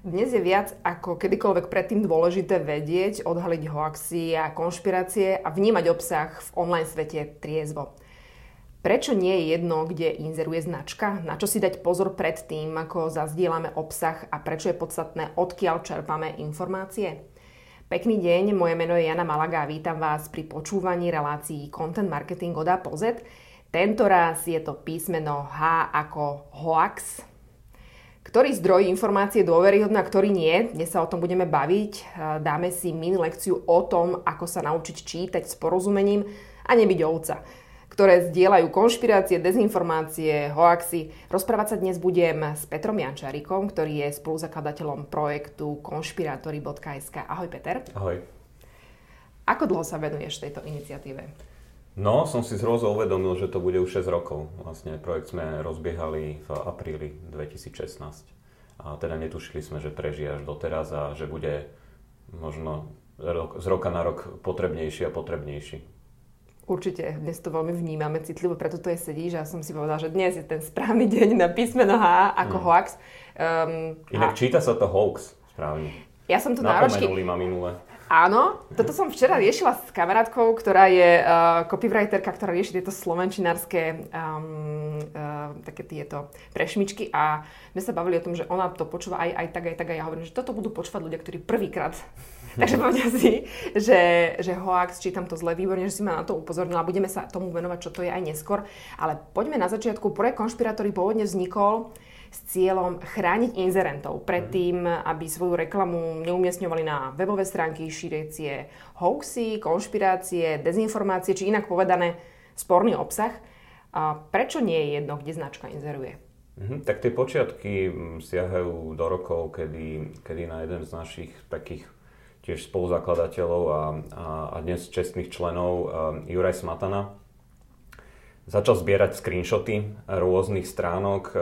Dnes je viac ako kedykoľvek predtým dôležité vedieť, odhaliť hoaxy a konšpirácie a vnímať obsah v online svete triezvo. Prečo nie je jedno, kde inzeruje značka? Na čo si dať pozor pred tým, ako zazdielame obsah a prečo je podstatné, odkiaľ čerpame informácie? Pekný deň, moje meno je Jana Malaga a vítam vás pri počúvaní relácií Content Marketing od A po Z. Tento raz je to písmeno H ako hoax, ktorý zdroj informácie je dôveryhodný a ktorý nie. Dnes sa o tom budeme baviť. Dáme si mini lekciu o tom, ako sa naučiť čítať s porozumením a nebyť ovca ktoré zdieľajú konšpirácie, dezinformácie, hoaxy. Rozprávať sa dnes budem s Petrom Jančárikom, ktorý je spoluzakladateľom projektu konšpirátory.sk. Ahoj Peter. Ahoj. Ako dlho sa venuješ tejto iniciatíve? No, som si zhrozo uvedomil, že to bude už 6 rokov. Vlastne projekt sme rozbiehali v apríli 2016. A teda netušili sme, že prežije až doteraz a že bude možno z roka na rok potrebnejší a potrebnejší. Určite, dnes to veľmi vnímame citlivo, preto to je sedíš a som si povedal, že dnes je ten správny deň na písmeno H ako hmm. hoax. Um, Inak číta sa to hoax správne. Ja som to náročky... ma minule. Áno, toto som včera riešila s kamarátkou, ktorá je uh, copywriterka, ktorá rieši tieto slovenčinárske um, uh, také tieto prešmičky a my sa bavili o tom, že ona to počúva aj, aj tak, aj tak a ja hovorím, že toto budú počúvať ľudia, ktorí prvýkrát Takže povedia si, že, že hoax, čítam to zle, výborne, že si ma na to upozornila. Budeme sa tomu venovať, čo to je aj neskôr. Ale poďme na začiatku. Projekt Konšpirátory pôvodne vznikol s cieľom chrániť inzerentov pred tým, aby svoju reklamu neumiestňovali na webové stránky šírecie hoaxy, konšpirácie, dezinformácie, či inak povedané sporný obsah. A prečo nie je jedno, kde značka inzeruje? Mhm, tak tie počiatky mm, siahajú do rokov, kedy, kedy na jeden z našich takých tiež spoluzakladateľov a, a, a dnes čestných členov um, Juraj Smatana začal zbierať screenshoty rôznych stránok, um,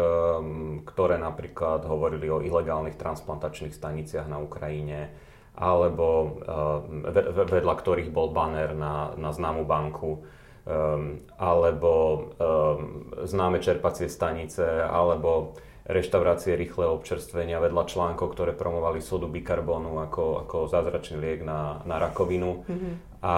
ktoré napríklad hovorili o ilegálnych transplantačných staniciach na Ukrajine, alebo um, vedľa ktorých bol banner na, na známu banku, um, alebo známe čerpacie stanice, alebo reštaurácie rýchleho občerstvenia vedľa článkov, ktoré promovali sodu bikarbónu ako, ako zázračný liek na, na rakovinu. Mm-hmm. A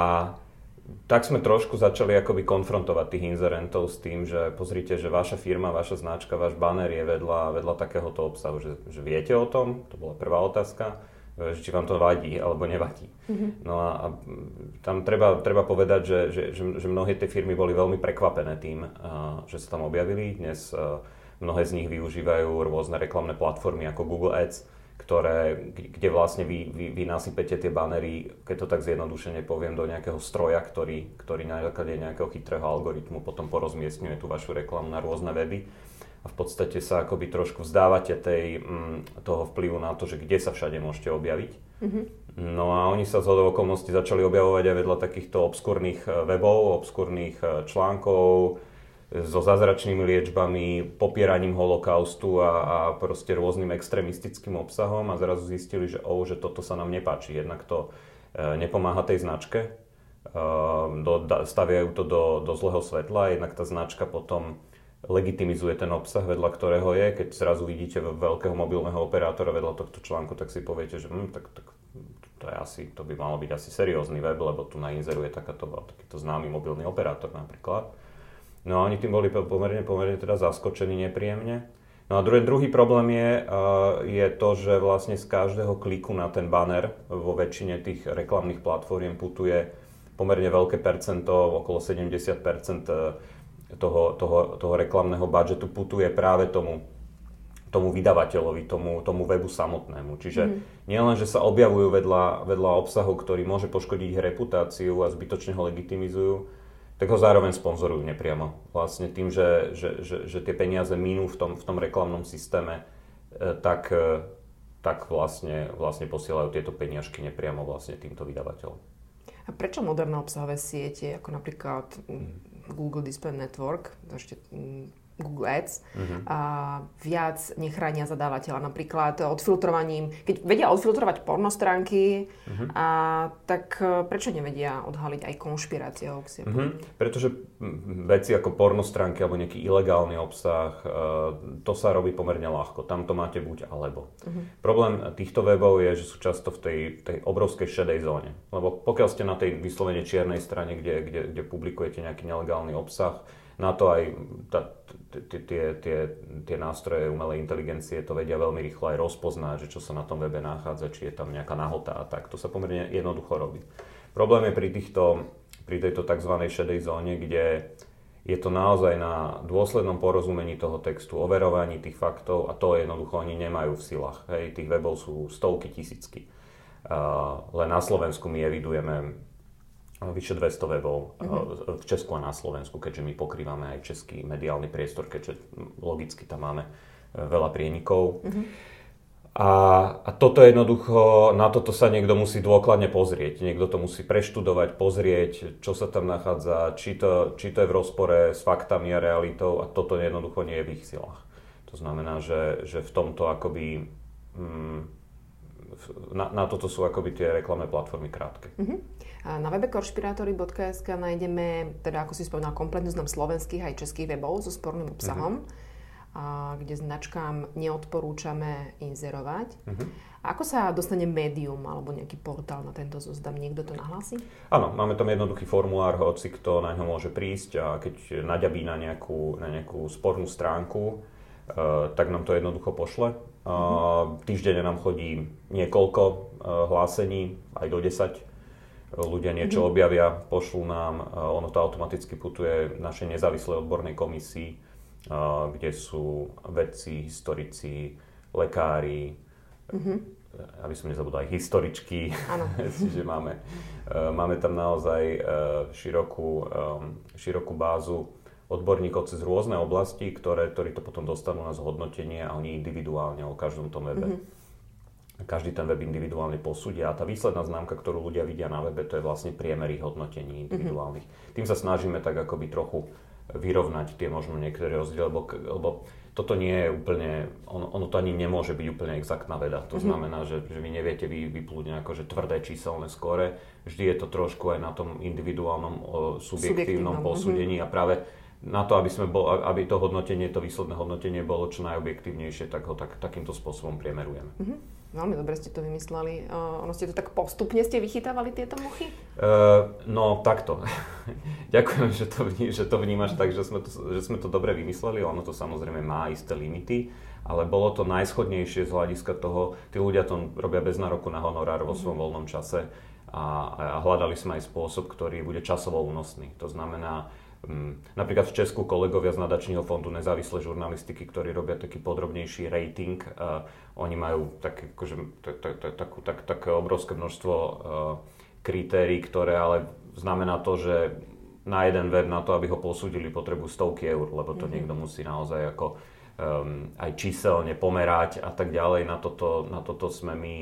tak sme trošku začali akoby konfrontovať tých inzerentov s tým, že pozrite, že vaša firma, vaša značka, váš banner je vedľa, vedľa takéhoto obsahu, že, že viete o tom, to bola prvá otázka, že či vám to vadí alebo nevadí. Mm-hmm. No a, a tam treba, treba povedať, že, že, že, že mnohé tie firmy boli veľmi prekvapené tým, a, že sa tam objavili. Dnes a, mnohé z nich využívajú rôzne reklamné platformy ako Google Ads, ktoré, kde vlastne vy, vy, vy nasypete tie banery, keď to tak zjednodušene poviem, do nejakého stroja, ktorý, ktorý na základe nejakého chytrého algoritmu potom porozmiestňuje tú vašu reklamu na rôzne weby a v podstate sa akoby trošku vzdávate tej, mm, toho vplyvu na to, že kde sa všade môžete objaviť. Mm-hmm. No a oni sa z okolností začali objavovať aj vedľa takýchto obskúrnych eh, webov, obskúrnych eh, článkov, so zázračnými liečbami, popieraním holokaustu a, a proste rôznym extrémistickým obsahom a zrazu zistili, že, oh, že toto sa nám nepáči. Jednak to e, nepomáha tej značke, e, do, staviajú to do, do zlého svetla, jednak tá značka potom legitimizuje ten obsah, vedľa ktorého je. Keď zrazu vidíte veľkého mobilného operátora vedľa tohto článku, tak si poviete, že hm, tak, tak to, je asi, to by malo byť asi seriózny web, lebo tu nainzeruje takáto, takýto známy mobilný operátor napríklad. No a oni tým boli pomerne, pomerne teda zaskočení nepríjemne. No a druhý, druhý problém je, je to, že vlastne z každého kliku na ten banner vo väčšine tých reklamných platform putuje pomerne veľké percento, okolo 70% e, toho, toho, toho reklamného budžetu putuje práve tomu, tomu vydavateľovi, tomu, tomu webu samotnému. Čiže mm. nielen, že sa objavujú vedľa, vedľa obsahu, ktorý môže poškodiť ich reputáciu a zbytočne ho legitimizujú, tak ho zároveň sponzorujú nepriamo. Vlastne tým, že, že, že, že tie peniaze minú v tom, v tom reklamnom systéme, e, tak, e, tak vlastne, vlastne posielajú tieto peniažky nepriamo vlastne týmto vydavateľom. A prečo moderné obsahové siete, ako napríklad mm. Google Display Network, ešte Google Ads uh-huh. a viac nechránia zadávateľa. Napríklad odfiltrovaním, keď vedia odfiltrovať pornostránky, uh-huh. a tak e, prečo nevedia odhaliť aj konšpirácie hoaxie? Uh-huh. Pretože veci ako pornostránky alebo nejaký ilegálny obsah, e, to sa robí pomerne ľahko. Tam to máte buď alebo. Uh-huh. Problém týchto webov je, že sú často v tej, tej obrovskej šedej zóne. Lebo pokiaľ ste na tej vyslovene čiernej strane, kde, kde, kde publikujete nejaký nelegálny obsah, na to aj tie, nástroje umelej inteligencie to vedia veľmi rýchlo aj rozpoznať, že čo sa na tom webe nachádza, či je tam nejaká nahota a tak. To sa pomerne jednoducho robí. Problém je pri, týchto, pri tejto tzv. šedej zóne, kde je to naozaj na dôslednom porozumení toho textu, overovaní tých faktov a to jednoducho oni nemajú v silách. Hej, tých webov sú stovky, tisícky. Uh, len na Slovensku my evidujeme vyše 200 webov uh-huh. v Česku a na Slovensku, keďže my pokrývame aj český mediálny priestor, keďže logicky tam máme eh, veľa prienikov. Uh-huh. A, a toto jednoducho, na toto sa niekto musí dôkladne pozrieť. Niekto to musí preštudovať, pozrieť, čo sa tam nachádza, či to, či to je v rozpore s faktami a realitou a toto jednoducho nie je v ich silách. To znamená, že, že v tomto akoby... Mm, na, na toto sú akoby tie reklamné platformy krátke. Uh-huh. Na webe konšpirátory.sk nájdeme, teda ako si spomínal, kompletný znam slovenských aj českých webov so sporným obsahom, uh-huh. a, kde značkám neodporúčame inzerovať. Uh-huh. Ako sa dostane médium alebo nejaký portál na tento zoznam? Niekto to nahlási? Áno, máme tam jednoduchý formulár, hoci kto na ňo môže prísť a keď naďabí na nejakú, na nejakú spornú stránku, uh, tak nám to jednoducho pošle. Uh, týždenne nám chodí niekoľko uh, hlásení, aj do 10 ľudia niečo mm-hmm. objavia, pošlú nám, ono to automaticky putuje našej nezávislej odbornej komisii, kde sú vedci, historici, lekári, mm-hmm. aby som nezabudol aj historičky, čiže máme, e, máme tam naozaj e, širokú, e, širokú bázu odborníkov cez rôzne oblasti, ktoré, ktorí to potom dostanú na zhodnotenie a oni individuálne o každom tom webe. Mm-hmm každý ten web individuálne posúdia a tá výsledná známka, ktorú ľudia vidia na webe, to je vlastne priemery hodnotení individuálnych. Mm-hmm. Tým sa snažíme tak akoby trochu vyrovnať tie možno niektoré rozdiely, lebo, lebo toto nie je úplne, ono, ono to ani nemôže byť úplne exaktná veda. To mm-hmm. znamená, že, že vy neviete vy, vyplúť nejako že tvrdé číselné skóre. Vždy je to trošku aj na tom individuálnom o, subjektívnom, subjektívnom posúdení mm-hmm. a práve na to, aby, sme bol, aby to hodnotenie, to výsledné hodnotenie bolo čo najobjektívnejšie, tak ho tak, takýmto spôsobom priemerujeme. Mm-hmm. Veľmi dobre ste to vymysleli. Uh, ono ste to tak postupne ste vychytávali tieto muchy? Uh, no, takto. Ďakujem, že to, vní, že to vnímaš tak, že sme, to, že sme to dobre vymysleli. Ono to samozrejme má isté limity, ale bolo to najschodnejšie z hľadiska toho, tí ľudia to robia bez nároku na honorár vo svojom mm. voľnom čase a, a hľadali sme aj spôsob, ktorý bude časovo únosný. To znamená, napríklad v Česku kolegovia z nadačného fondu nezávislej žurnalistiky, ktorí robia taký podrobnejší rating, uh, oni majú akože, tak, tak, tak, tak, tak, také obrovské množstvo uh, kritérií, ktoré ale znamená to, že na jeden web na to, aby ho posúdili, potrebujú stovky eur, lebo to mm-hmm. niekto musí naozaj ako um, aj číselne pomerať a tak ďalej. Na toto, na toto sme my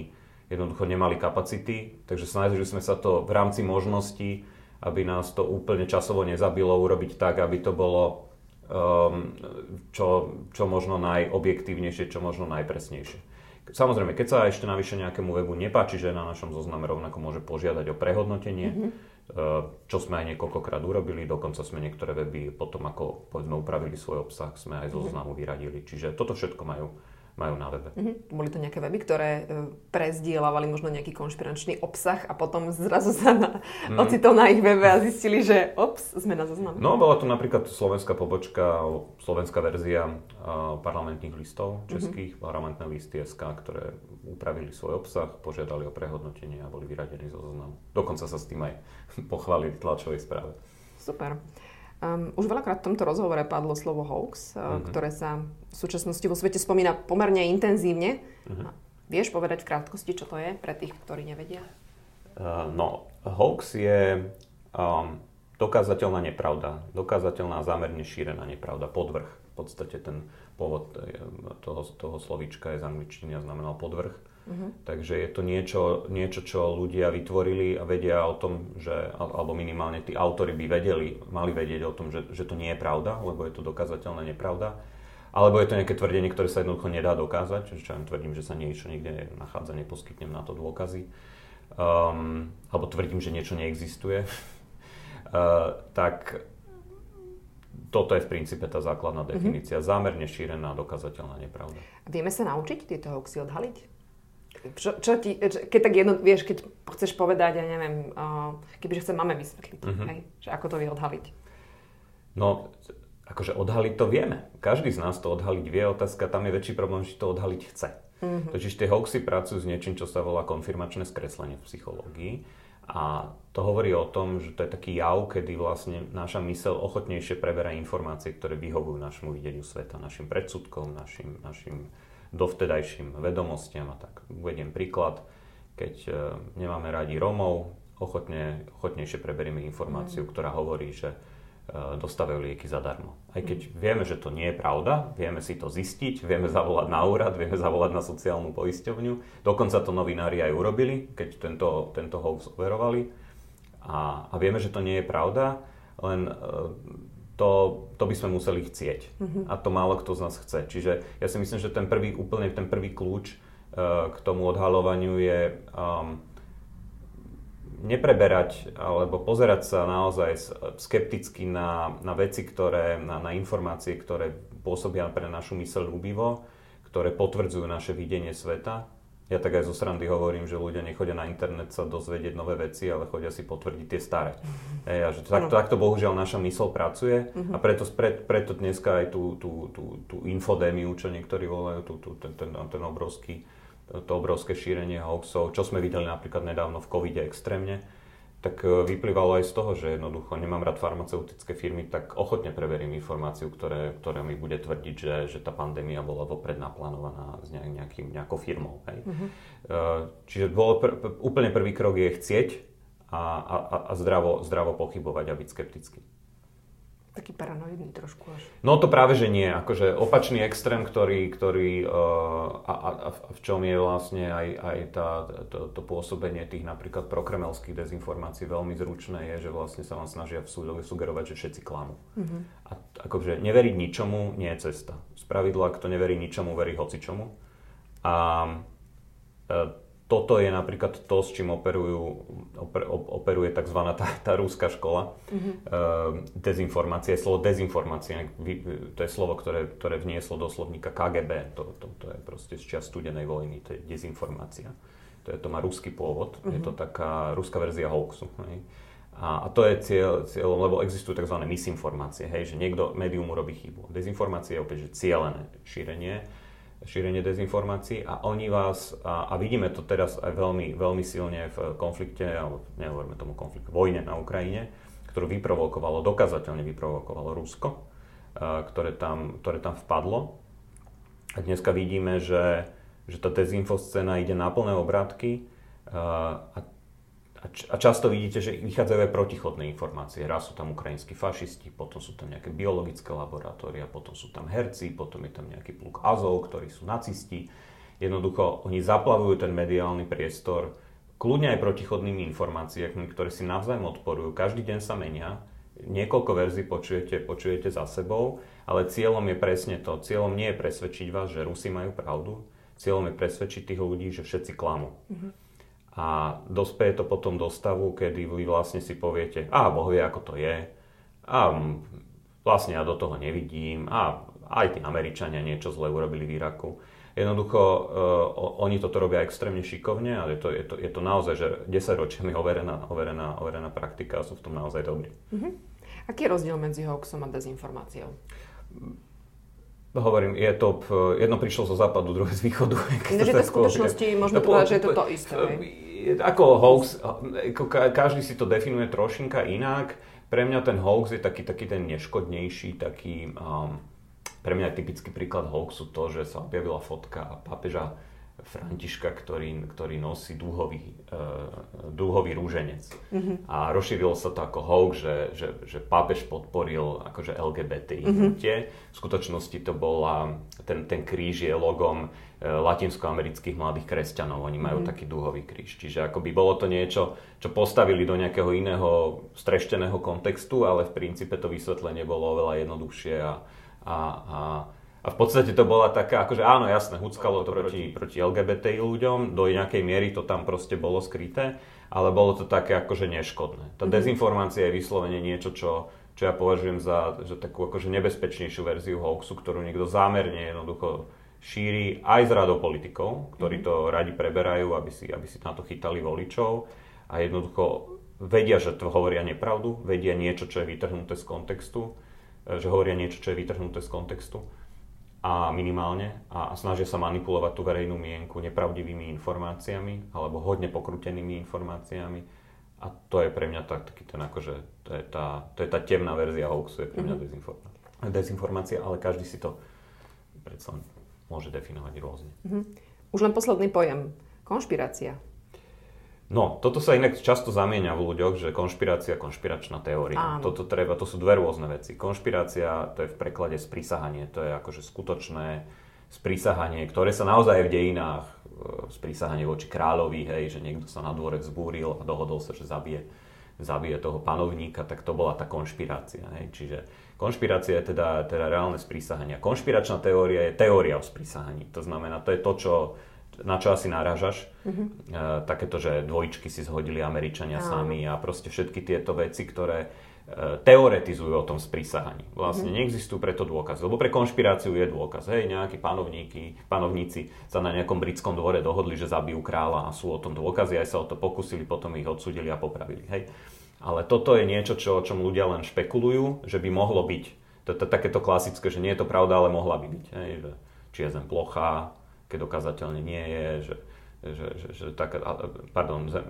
jednoducho nemali kapacity, takže snažili sme sa to v rámci možností aby nás to úplne časovo nezabilo, urobiť tak, aby to bolo um, čo, čo možno najobjektívnejšie, čo možno najpresnejšie. Samozrejme, keď sa ešte navyše nejakému webu nepáči, že na našom zozname rovnako môže požiadať o prehodnotenie, mm-hmm. čo sme aj niekoľkokrát urobili, dokonca sme niektoré weby potom, ako povedzme upravili svoj obsah, sme aj zo mhm. zoznamu vyradili. Čiže toto všetko majú majú na webe. Mm-hmm. Boli to nejaké weby, ktoré e, prezdielavali možno nejaký konšpiračný obsah a potom zrazu sa na, mm. ocitol na ich webe a zistili, že ops, sme na zozname. No, bola to napríklad slovenská pobočka, slovenská verzia uh, parlamentných listov českých, mm-hmm. parlamentné listy SK, ktoré upravili svoj obsah, požiadali o prehodnotenie a boli vyradení zo zoznamu. Dokonca sa s tým aj pochválili v tlačovej správe. Super. Um, už veľakrát v tomto rozhovore padlo slovo hoax, uh-huh. ktoré sa v súčasnosti vo svete spomína pomerne intenzívne. Uh-huh. Vieš povedať v krátkosti, čo to je pre tých, ktorí nevedia? Uh, no, hoax je um, dokázateľná nepravda, dokázateľná zámerne šírená nepravda, podvrh. V podstate ten pôvod toho, toho slovíčka je z angličtiny a znamenal podvrh. Uh-huh. Takže je to niečo, niečo, čo ľudia vytvorili a vedia o tom, že, alebo minimálne tí autory by vedeli, mali vedieť o tom, že, že to nie je pravda, lebo je to dokázateľná nepravda. Alebo je to nejaké tvrdenie, ktoré sa jednoducho nedá dokázať, čo ja tvrdím, že sa niečo niekde nachádza, neposkytnem na to dôkazy. Um, alebo tvrdím, že niečo neexistuje. uh, tak toto je v princípe tá základná mhm. definícia. Mm-hmm. Zámerne šírená, dokázateľná nepravda. Vieme sa naučiť tieto hoaxy odhaliť? Čo, čo ti, keď tak jedno, vieš, keď chceš povedať, ja neviem, uh, kebyže chcem máme vysvetliť, uh-huh. hej, že ako to vie odhaliť? No, akože odhaliť to vieme. Každý z nás to odhaliť vie. Otázka, tam je väčší problém, že to odhaliť chce. Uh-huh. Totiž tie hoaxy pracujú s niečím, čo sa volá konfirmačné skreslenie v psychológii. A to hovorí o tom, že to je taký jav, kedy vlastne naša mysel ochotnejšie preberá informácie, ktoré vyhovujú našemu videniu sveta, našim predsudkom, našim, našim dovtedajším vedomostiam a tak. Uvediem príklad, keď e, nemáme radi Romov, ochotne, ochotnejšie preberieme informáciu, mm. ktorá hovorí, že e, dostávajú lieky zadarmo. Aj keď mm. vieme, že to nie je pravda, vieme si to zistiť, vieme zavolať na úrad, vieme zavolať na sociálnu poisťovňu. Dokonca to novinári aj urobili, keď tento, tento hoax overovali. A, a vieme, že to nie je pravda, len e, to, to by sme museli chcieť. Mm-hmm. A to málo kto z nás chce. Čiže ja si myslím, že ten prvý, úplne ten prvý kľúč uh, k tomu odhalovaniu je um, nepreberať alebo pozerať sa naozaj skepticky na, na veci, ktoré, na, na informácie, ktoré pôsobia pre našu myseľ ľúbivo, ktoré potvrdzujú naše videnie sveta ja tak aj zo srandy hovorím, že ľudia nechodia na internet sa dozvedieť nové veci, ale chodia si potvrdiť tie staré. Mm-hmm. Ej, a že takto, takto bohužiaľ naša mysl pracuje mm-hmm. a preto, pre, preto dneska aj tú, tú, tú, tú infodémiu, čo niektorí volajú, tú, tú, ten, ten, ten obrovský, to obrovské šírenie hoaxov, čo sme videli napríklad nedávno v covide extrémne, tak e, vyplývalo aj z toho, že jednoducho nemám rád farmaceutické firmy, tak ochotne preverím informáciu, ktoré, ktoré mi bude tvrdiť, že, že tá pandémia bola vopred naplánovaná s nejakým, nejakou firmou. Hej. Mm-hmm. Čiže bolo pr- úplne prvý krok je chcieť a, a, a zdravo, zdravo pochybovať a byť skeptický taký paranoidný trošku až. No to práve, že nie. Akože opačný extrém, ktorý, ktorý uh, a, a, a v čom je vlastne aj, aj tá, to, to pôsobenie tých napríklad prokremelských dezinformácií veľmi zručné, je, že vlastne sa vám snažia sugerovať, že všetci klamú. Uh-huh. A akože neveriť ničomu nie je cesta. Z pravidla, kto neverí ničomu, verí hocičomu. A uh, toto je napríklad to, s čím operujú, oper, operuje tzv. tá, tá rúska škola. Mm-hmm. Uh, dezinformácie, slovo dezinformácie, to je slovo, ktoré, ktoré vnieslo do slovníka KGB, to, to, to je proste z čas studenej vojny, to je dezinformácia. To, je, to má ruský pôvod, mm-hmm. je to mhm. taká ruská verzia hoaxu. Hej. A, a to je cieľ, cieľom, lebo existujú tzv. misinformácie, hej, že niekto, médium urobí chybu. Dezinformácie je opäť že cieľené šírenie šírenie dezinformácií a oni vás, a, a vidíme to teraz aj veľmi, veľmi silne v konflikte, alebo nehovoríme tomu konflikt, vojne na Ukrajine, ktorú vyprovokovalo, dokazateľne vyprovokovalo Rusko, ktoré, tam, ktoré tam vpadlo. A dneska vidíme, že, že tá dezinfoscéna ide na plné obrátky a, a často vidíte, že vychádzajú aj protichodné informácie. Raz sú tam ukrajinskí fašisti, potom sú tam nejaké biologické laboratória, potom sú tam herci, potom je tam nejaký pluk Azov, ktorí sú nacisti. Jednoducho, oni zaplavujú ten mediálny priestor kľudne aj protichodnými informáciami, ktoré si navzájom odporujú. Každý deň sa menia, niekoľko verzií počujete, počujete za sebou, ale cieľom je presne to. Cieľom nie je presvedčiť vás, že Rusi majú pravdu, cieľom je presvedčiť tých ľudí, že všetci klamú. Mm-hmm a dospeje to potom do stavu, kedy vy vlastne si poviete, a Boh vie, ako to je, a vlastne ja do toho nevidím, a aj tí Američania niečo zle urobili v Iraku. Jednoducho, uh, oni toto robia extrémne šikovne, ale je to, je to, je to naozaj, že 10 ročiami overená, overená, overená praktika a sú v tom naozaj dobrí. Uh-huh. Aký je rozdiel medzi hoaxom a dezinformáciou? Hovorím, je to, jedno prišlo zo západu, druhé z východu. Takže to v skutočnosti môžeme povedať, že je to to isté. Ako hoax, každý si to definuje trošinka inak. Pre mňa ten hoax je taký, taký ten neškodnejší, taký... Um, pre mňa je typický príklad hoaxu to, že sa objavila fotka pápeža Františka, ktorý, ktorý nosí dúhový, uh, dúhový rúženec. Mm-hmm. A rozšírilo sa to ako hoax, že, že, že pápež podporil akože LGBT mm-hmm. hnutie. V skutočnosti to bola, ten, ten kríž je logom uh, latinskoamerických mladých kresťanov. Oni majú mm-hmm. taký dúhový kríž. Čiže akoby bolo to niečo, čo postavili do nejakého iného strešteného kontextu, ale v princípe to vysvetlenie bolo oveľa jednoduchšie a, a, a a v podstate to bola taká, akože áno, jasné, huckalo to proti, proti LGBTI ľuďom, do nejakej miery to tam proste bolo skryté, ale bolo to také akože neškodné. Tá mm-hmm. dezinformácia je vyslovene niečo, čo, čo ja považujem za že takú akože nebezpečnejšiu verziu hoaxu, ktorú niekto zámerne jednoducho šíri aj z radou politikov, ktorí mm-hmm. to radi preberajú, aby si, aby si na to chytali voličov a jednoducho vedia, že to hovoria nepravdu, vedia niečo, čo je vytrhnuté z kontextu, že hovoria niečo, čo je vytrhnuté z kontextu a minimálne a, snažia sa manipulovať tú verejnú mienku nepravdivými informáciami alebo hodne pokrutenými informáciami a to je pre mňa tak, taký ten akože, to je tá, to je tá temná verzia hoaxu, je pre mňa mm-hmm. dezinformácia. dezinformácia, ale každý si to predsa môže definovať rôzne. Mm-hmm. Už len posledný pojem. Konšpirácia. No, toto sa inak často zamieňa v ľuďoch, že konšpirácia, konšpiračná teória. Áno. Toto treba, to sú dve rôzne veci. Konšpirácia, to je v preklade sprísahanie, to je akože skutočné sprísahanie, ktoré sa naozaj v dejinách, e, sprísahanie voči kráľovi, hej, že niekto sa na dvorek zbúril a dohodol sa, že zabije, zabije toho panovníka, tak to bola tá konšpirácia. Hej. Čiže konšpirácia je teda, teda reálne sprísahanie. Konšpiračná teória je teória o sprísahaní. To znamená, to je to, čo na čo asi náražaš. Mm-hmm. E, takéto, že dvojčky si zhodili Američania Áno. sami a proste všetky tieto veci, ktoré e, teoretizujú o tom sprísahaní. Vlastne mm-hmm. neexistujú preto dôkazy, lebo pre konšpiráciu je dôkaz. Hej, nejakí panovníky, panovníci sa na nejakom britskom dvore dohodli, že zabijú kráľa a sú o tom dôkazy, aj sa o to pokusili, potom ich odsudili a popravili. Hej. Ale toto je niečo, čo, o čom ľudia len špekulujú, že by mohlo byť. Takéto klasické, že nie je to pravda, ale mohla by byť. Hej, že či je zem plochá, keď dokázateľne nie je, že, že, že, že tak, pardon, zem,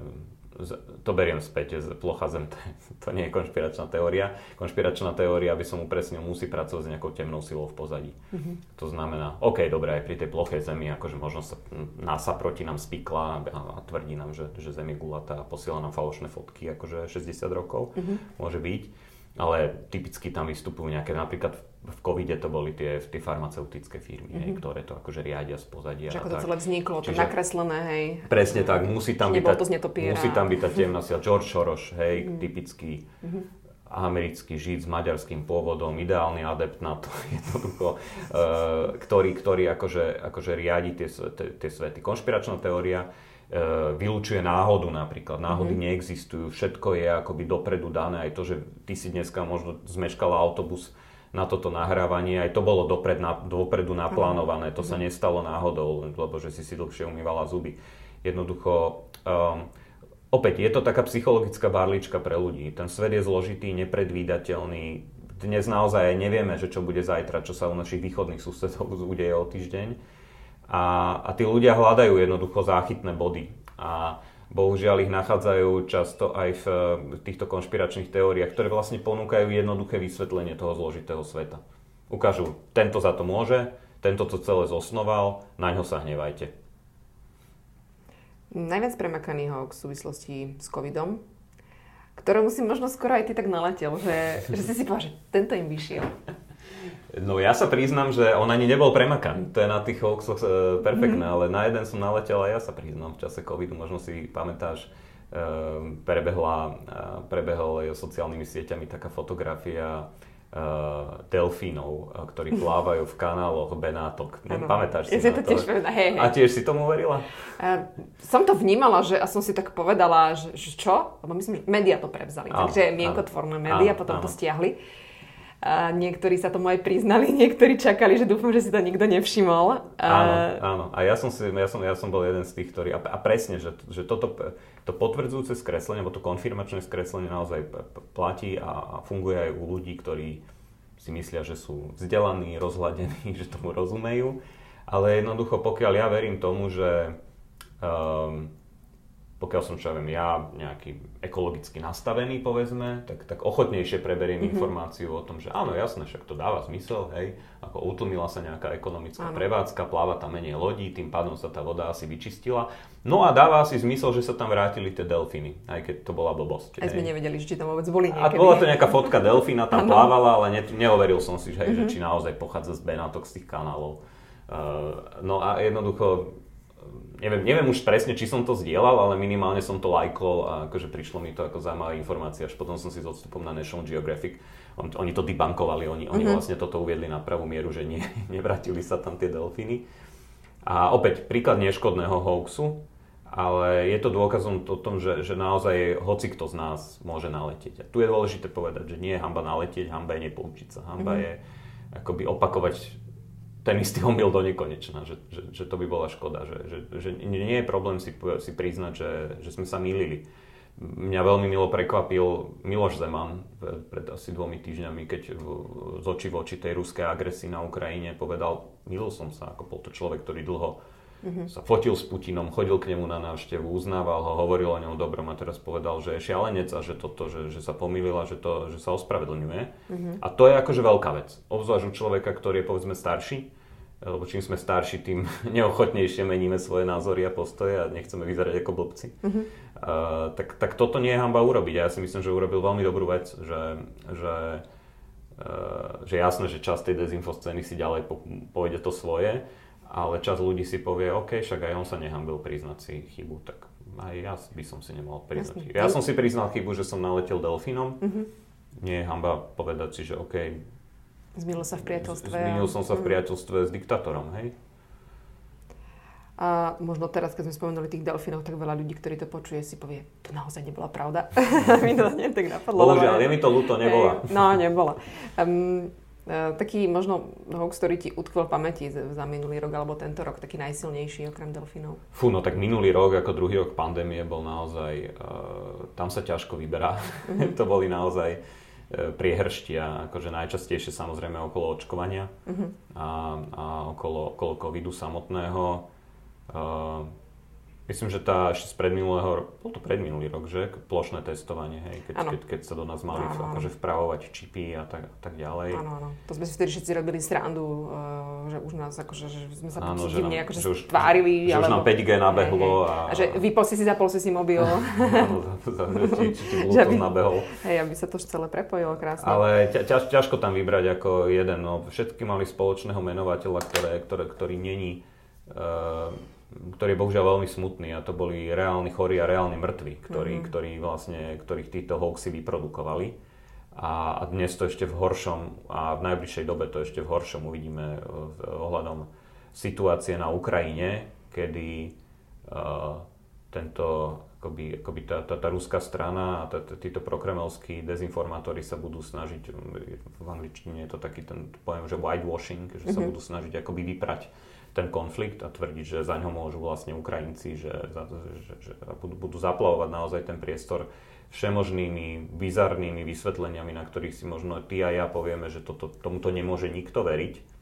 to beriem späť, plocha Zem, to, to nie je konšpiračná teória. Konšpiračná teória, by som upresnil, musí pracovať s nejakou temnou silou v pozadí. Mm-hmm. To znamená, OK, dobre, aj pri tej plochej Zemi, akože možno sa NASA proti nám spikla a, a tvrdí nám, že, že Zem je gulatá a posiela nám falošné fotky, akože 60 rokov, mm-hmm. môže byť. Ale typicky tam vystupujú nejaké, napríklad v covide to boli tie, tie farmaceutické firmy, mm-hmm. hej, mhm. ktoré to akože riadia z pozadia. Že ako to celé vzniklo, to nakreslené, hej. Presne tak, musí tam, byť tá, musí tam byť tá temná sila. George Soros, hej, mm-hmm. typický mm-hmm. americký žid s maďarským pôvodom, ideálny adept na to, jednoducho, uh, ktorý, ktorý akože, akože riadi tie, tie, tie svety. Konšpiračná teória uh, vylúčuje náhodu napríklad. Náhody mm-hmm. neexistujú, všetko je akoby dopredu dané. Aj to, že ty si dneska možno zmeškala autobus, na toto nahrávanie. Aj to bolo dopred, na, dopredu naplánované, to sa nestalo náhodou, lebo že si si dlhšie umývala zuby. Jednoducho, um, opäť je to taká psychologická barlička pre ľudí. Ten svet je zložitý, nepredvídateľný. Dnes naozaj nevieme, že čo bude zajtra, čo sa u našich východných susedov udeje o týždeň. A, a tí ľudia hľadajú jednoducho záchytné body. A Bohužiaľ ich nachádzajú často aj v týchto konšpiračných teóriách, ktoré vlastne ponúkajú jednoduché vysvetlenie toho zložitého sveta. Ukážu, tento za to môže, tento to celé zosnoval, na ňo sa hnevajte. Najviac premakaný hoax v súvislosti s covidom, ktorému si možno skoro aj ty tak naletel, že, že si si povedal, že tento im vyšiel. No ja sa priznam, že on ani nebol premakaný. To je na tých hoaxoch e, perfektné, mm-hmm. ale na jeden som naletel a ja sa priznam v čase covidu. Možno si pamätáš, e, prebehla, e, prebehla sociálnymi sieťami taká fotografia e, delfínov, e, ktorí plávajú v kanáloch Benátok. Pamätáš si ja to? Tiež povedala, hej, hej. A tiež si tomu uverila? Uh, som to vnímala, že a som si tak povedala, že, že čo? Lebo myslím, že médiá to prevzali. Áno, takže mienkotvorné médiá potom áno. to stiahli. A niektorí sa tomu aj priznali, niektorí čakali, že dúfam, že si to nikto nevšimol. Áno, áno. A ja som, si, ja som, ja som bol jeden z tých, ktorí... A, a presne, že, že toto to potvrdzujúce skreslenie, alebo to konfirmačné skreslenie naozaj platí a, a funguje aj u ľudí, ktorí si myslia, že sú vzdelaní, rozhľadení, že tomu rozumejú. Ale jednoducho, pokiaľ ja verím tomu, že um, pokiaľ som, čo ja viem, ja nejaký ekologicky nastavený, povedzme, tak, tak ochotnejšie preberiem mm-hmm. informáciu o tom, že áno, jasné, však to dáva zmysel, hej, ako utlmila sa nejaká ekonomická áno. prevádzka, pláva tam menej lodí, tým pádom sa tá voda asi vyčistila. No a dáva asi zmysel, že sa tam vrátili tie delfíny, aj keď to bola blbosť. Aj sme nevedeli, či tam vôbec boli niekedy. A bola to nejaká fotka delfína, tam plávala, ale ne, neoveril som si, že, hej, mm-hmm. že či naozaj pochádza z Benátok z tých kanálov. Uh, no a jednoducho neviem, neviem už presne, či som to zdieľal, ale minimálne som to lajkol a akože prišlo mi to ako zaujímavá informácia. Až potom som si s odstupom na National Geographic, on, oni to debankovali, oni, oni uh-huh. vlastne toto uviedli na pravú mieru, že nie, nevrátili sa tam tie delfíny. A opäť príklad neškodného hoaxu, ale je to dôkazom o tom, že, že naozaj hoci kto z nás môže naletieť. A tu je dôležité povedať, že nie je hamba naletieť, hamba je nepoučiť sa. Hamba uh-huh. je akoby opakovať ten istý omyl do nekonečna, že, že, že to by bola škoda, že, že, že nie je problém si, si priznať, že, že sme sa mýlili. Mňa veľmi milo prekvapil Miloš Zeman pred asi dvomi týždňami, keď z oči v oči tej ruskej agresii na Ukrajine povedal, milil som sa, ako bol to človek, ktorý dlho mm-hmm. sa fotil s Putinom, chodil k nemu na návštevu, uznával ho, hovoril o ňom dobrom a teraz povedal, že je šialenec a že, toto, že, že sa pomýlila, že, to, že sa ospravedlňuje. Mm-hmm. A to je akože veľká vec. Obzvlášť u človeka, ktorý je povedzme starší, lebo čím sme starší, tým neochotnejšie meníme svoje názory a postoje a nechceme vyzerať ako blbci. Uh-huh. Uh, tak, tak toto nie je hamba urobiť. A ja si myslím, že urobil veľmi dobrú vec, že, že, uh, že jasné, že časť tej dezinfoscény si ďalej po, pôjde to svoje, ale časť ľudí si povie, OK, však aj on sa nehambil priznať si chybu, tak aj ja by som si nemal priznať. Jasne. Ja som si priznal chybu, že som naletel delfínom. Uh-huh. Nie je hamba povedať si, že OK, Zmýlil sa v priateľstve. Zmýlil som sa v priateľstve s diktátorom, hej? A možno teraz, keď sme spomenuli tých delfínov, tak veľa ľudí, ktorí to počuje, si povie, to naozaj nebola pravda. mi to nie tak napadlo. Bohužiaľ, je mi to ľúto, nebola. no, nebola. Um, uh, taký možno hoax, ktorý ti utkvel pamäti za minulý rok alebo tento rok, taký najsilnejší okrem delfínov? Fú, no tak minulý rok, ako druhý rok pandémie, bol naozaj, uh, tam sa ťažko vyberá. Mm-hmm. to boli naozaj priehrštia, akože najčastejšie samozrejme okolo očkovania uh-huh. a, a okolo, okolo covidu samotného. Uh, Myslím, že tá ešte z predminulého, bol to predminulý rok, že? Plošné testovanie, hej, keď, keď, keď sa do nás mali ano, akože vpravovať čipy a tak, a tak ďalej. Áno, áno. To sme si vtedy všetci robili srandu, uh, že už nás akože, že sme sa áno, že divne akože že už, tvárili. Že alebo, už nám 5G nabehlo. Hej, hej. A, a, že vypol si si, zapol si si mobil. áno, či, či nabehol. Hej, aby sa to celé prepojilo krásne. Ale ťaž, ťažko tam vybrať ako jeden. No, všetky mali spoločného menovateľa, ktoré, ktoré, ktorý není uh, ktorý je bohužiaľ veľmi smutný a to boli reálni chorí a reálni mŕtvi, ktorí, mm-hmm. ktorí vlastne, ktorých títo hoaxy vyprodukovali. A, a dnes to ešte v horšom, a v najbližšej dobe to ešte v horšom uvidíme v, ohľadom situácie na Ukrajine, kedy uh, tento, akoby, akoby tá, tá, tá ruská strana a tá, tá, títo prokremelskí dezinformátori sa budú snažiť, v angličtine je to taký ten pojem, že whitewashing, že mm-hmm. sa mhm. budú snažiť akoby vyprať ten konflikt a tvrdiť, že za ňo môžu vlastne Ukrajinci, že, že, že budú, budú zaplavovať naozaj ten priestor všemožnými bizarnými vysvetleniami, na ktorých si možno ty a ja povieme, že toto, tomuto nemôže nikto veriť.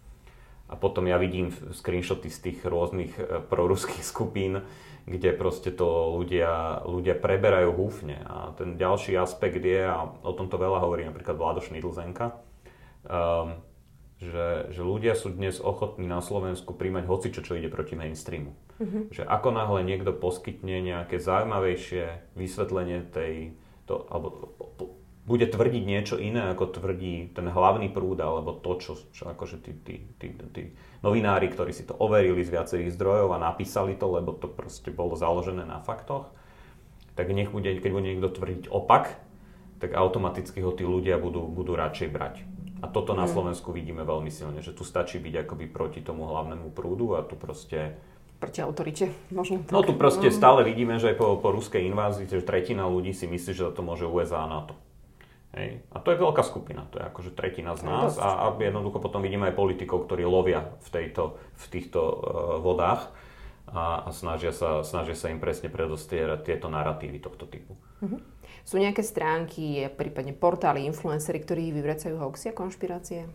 A potom ja vidím screenshoty z tých rôznych e, proruských skupín, kde proste to ľudia, ľudia preberajú húfne. A ten ďalší aspekt je, a o tomto veľa hovorí napríklad Vlado Šnidlzenka, um, že, že ľudia sú dnes ochotní na Slovensku príjmať hocičo, čo ide proti mainstreamu. Mm-hmm. Že ako náhle niekto poskytne nejaké zaujímavejšie vysvetlenie tej, to, alebo bude tvrdiť niečo iné, ako tvrdí ten hlavný prúd, alebo to, čo, čo akože tí, tí, tí, tí novinári, ktorí si to overili z viacerých zdrojov a napísali to, lebo to proste bolo založené na faktoch, tak nech bude, keď bude niekto tvrdiť opak, tak automaticky ho tí ľudia budú, budú radšej brať. A toto na mhm. Slovensku vidíme veľmi silne, že tu stačí byť akoby proti tomu hlavnému prúdu a tu proste... Proti autorite, možno. Tak. No tu proste mm. stále vidíme, že aj po, po ruskej invázii, že tretina ľudí si myslí, že to môže USA a NATO. Hej. A to je veľká skupina, to je akože tretina z nás a, a jednoducho potom vidíme aj politikov, ktorí lovia v, tejto, v týchto uh, vodách a, a snažia, sa, snažia sa im presne predostierať tieto narratívy tohto typu. Mm-hmm. Sú nejaké stránky, prípadne portály, influencery, ktorí vyvracajú hoaxy a konšpirácie?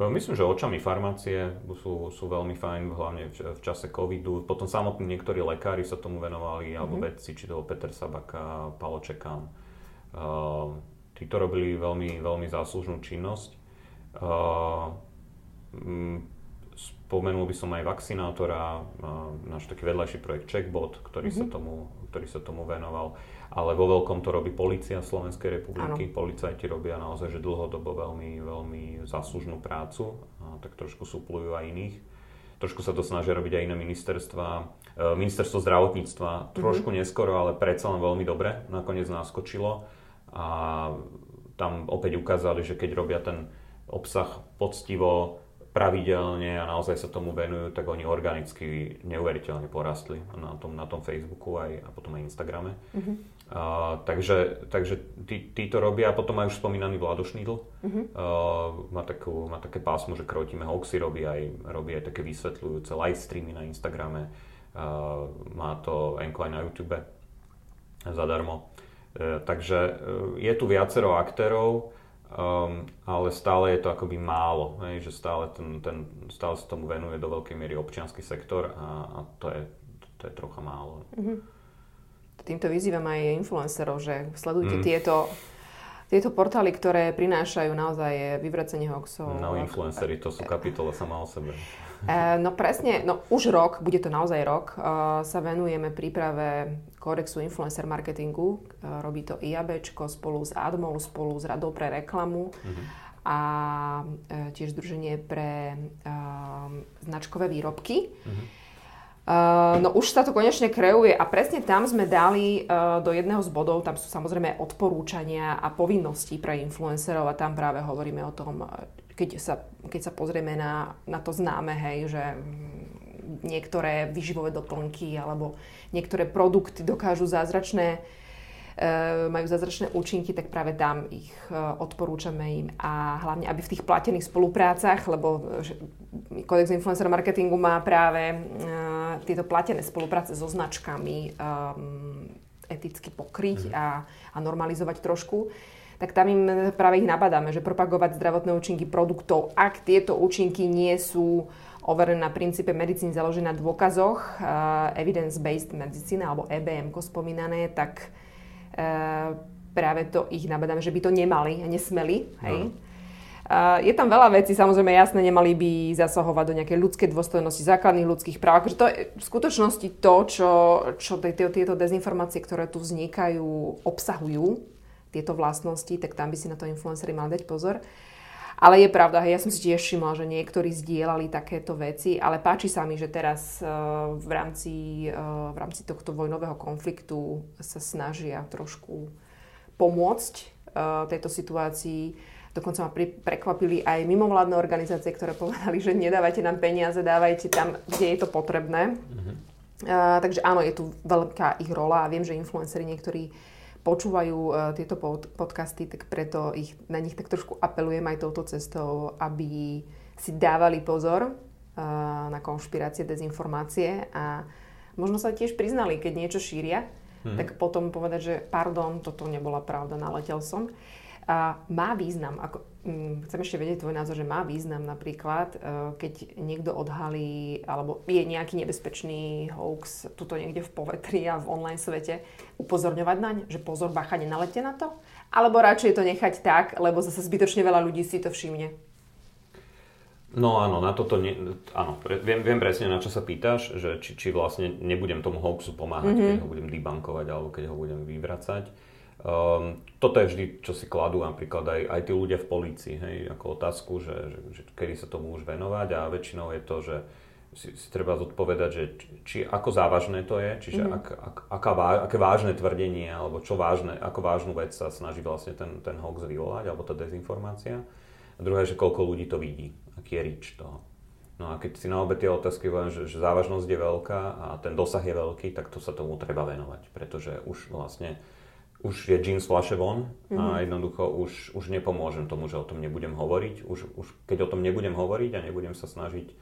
Myslím, že očami farmácie sú, sú veľmi fajn, hlavne v, v čase covidu. Potom samotní niektorí lekári sa tomu venovali, alebo mm-hmm. vedci, či to Peter Sabaka, Palo Čekán. Uh, títo robili veľmi, veľmi záslužnú činnosť. Uh, spomenul by som aj vakcinátora, náš taký vedľajší projekt Checkbot, ktorý, mm-hmm. sa tomu, ktorý sa tomu venoval ale vo veľkom to robí policia Slovenskej republiky. Ano. Policajti robia naozaj že dlhodobo veľmi, veľmi záslužnú prácu, a tak trošku súplujú aj iných. Trošku sa to snažia robiť aj iné ministerstva. E, ministerstvo zdravotníctva mm-hmm. trošku neskoro, ale predsa len veľmi dobre nakoniec naskočilo. A tam opäť ukázali, že keď robia ten obsah poctivo, pravidelne a naozaj sa tomu venujú, tak oni organicky neuveriteľne porastli na tom, na tom Facebooku aj, a potom aj Instagrame. Mm-hmm. Uh, takže takže tí, tí to robia a potom aj už spomínaný Vlado Šnýdl. Uh-huh. Uh, má, takú, má také pásmo, že krotíme hoaxy, robí aj, robí aj také vysvetľujúce live streamy na Instagrame. Uh, má to Enko aj na YouTube zadarmo. Uh, takže uh, je tu viacero aktérov, um, ale stále je to akoby málo. Hej, že stále, ten, ten, stále sa tomu venuje do veľkej miery občianský sektor a, a to, je, to je trocha málo. Uh-huh týmto vyzývam aj influencerov, že sledujte mm. tieto tieto portály, ktoré prinášajú naozaj vyvracenie hoaxov. No, influencery, to sú kapitola sama o sebe. E, no presne, no už rok, bude to naozaj rok, e, sa venujeme príprave kódexu influencer marketingu. E, robí to IABčko spolu s ADMou, spolu s Radou pre reklamu. Mm-hmm a tiež Združenie pre značkové výrobky. Mm-hmm. Uh, no už sa to konečne kreuje a presne tam sme dali uh, do jedného z bodov, tam sú samozrejme odporúčania a povinnosti pre influencerov a tam práve hovoríme o tom, keď sa, keď sa pozrieme na, na to známe, hej, že niektoré vyživové doplnky alebo niektoré produkty dokážu zázračné Eh, majú zázračné účinky, tak práve tam ich eh, odporúčame im a hlavne, aby v tých platených spoluprácach, lebo Kodex influencer marketingu má práve tieto platené spolupráce so značkami eticky pokryť mhm. a, a normalizovať trošku tak tam im práve ich nabadáme, že propagovať zdravotné účinky produktov, ak tieto účinky nie sú overené na princípe medicíny založené na dôkazoch, uh, evidence-based medicína alebo EBM spomínané, tak Eh, práve to ich nabadáme, že by to nemali a nesmeli. Hej? No. Uh, je tam veľa vecí, samozrejme jasné, nemali by zasahovať do nejakej ľudskej dôstojnosti, základných ľudských práv. Akože to je v skutočnosti to, čo, čo tieto, tieto dezinformácie, ktoré tu vznikajú, obsahujú, tieto vlastnosti, tak tam by si na to influenceri mali dať pozor. Ale je pravda, ja som si tiež všimla, že niektorí zdieľali takéto veci, ale páči sa mi, že teraz uh, v, rámci, uh, v rámci tohto vojnového konfliktu sa snažia trošku pomôcť uh, tejto situácii. Dokonca ma prekvapili aj mimovládne organizácie, ktoré povedali, že nedávajte nám peniaze, dávajte tam, kde je to potrebné. Mm-hmm. Uh, takže áno, je tu veľká ich rola a viem, že influenceri niektorí počúvajú uh, tieto pod, podcasty, tak preto ich, na nich tak trošku apelujem aj touto cestou, aby si dávali pozor uh, na konšpirácie, dezinformácie a možno sa tiež priznali, keď niečo šíria, hmm. tak potom povedať, že pardon, toto nebola pravda, naletel som. A má význam, ako, hm, chcem ešte vedieť tvoj názor, že má význam napríklad, uh, keď niekto odhalí, alebo je nejaký nebezpečný hoax tuto niekde v povetri a v online svete, upozorňovať naň, že pozor, bacha, nenalete na to? Alebo radšej to nechať tak, lebo zase zbytočne veľa ľudí si to všimne? No áno, na toto, ne, áno, viem, viem presne, na čo sa pýtaš, že či, či vlastne nebudem tomu hoaxu pomáhať, mm-hmm. keď ho budem debankovať alebo keď ho budem vyvracať. Um, toto je vždy, čo si kladú napríklad aj, aj tí ľudia v polícii, hej, ako otázku, že, že, že kedy sa tomu už venovať a väčšinou je to, že si, si treba zodpovedať, že či, či ako závažné to je, čiže mm-hmm. ak, ak, aká, aké vážne tvrdenie alebo čo vážne, ako vážnu vec sa snaží vlastne ten, ten hoax vyvolať alebo tá dezinformácia. A druhé, že koľko ľudí to vidí, aký je rič toho. No a keď si na obe tie otázky poviem, že, že závažnosť je veľká a ten dosah je veľký, tak to sa tomu treba venovať, pretože už vlastne už je jeans flaše von mm-hmm. a mhm. jednoducho už, už nepomôžem tomu, že o tom nebudem hovoriť. Už, už keď o tom nebudem hovoriť a nebudem sa snažiť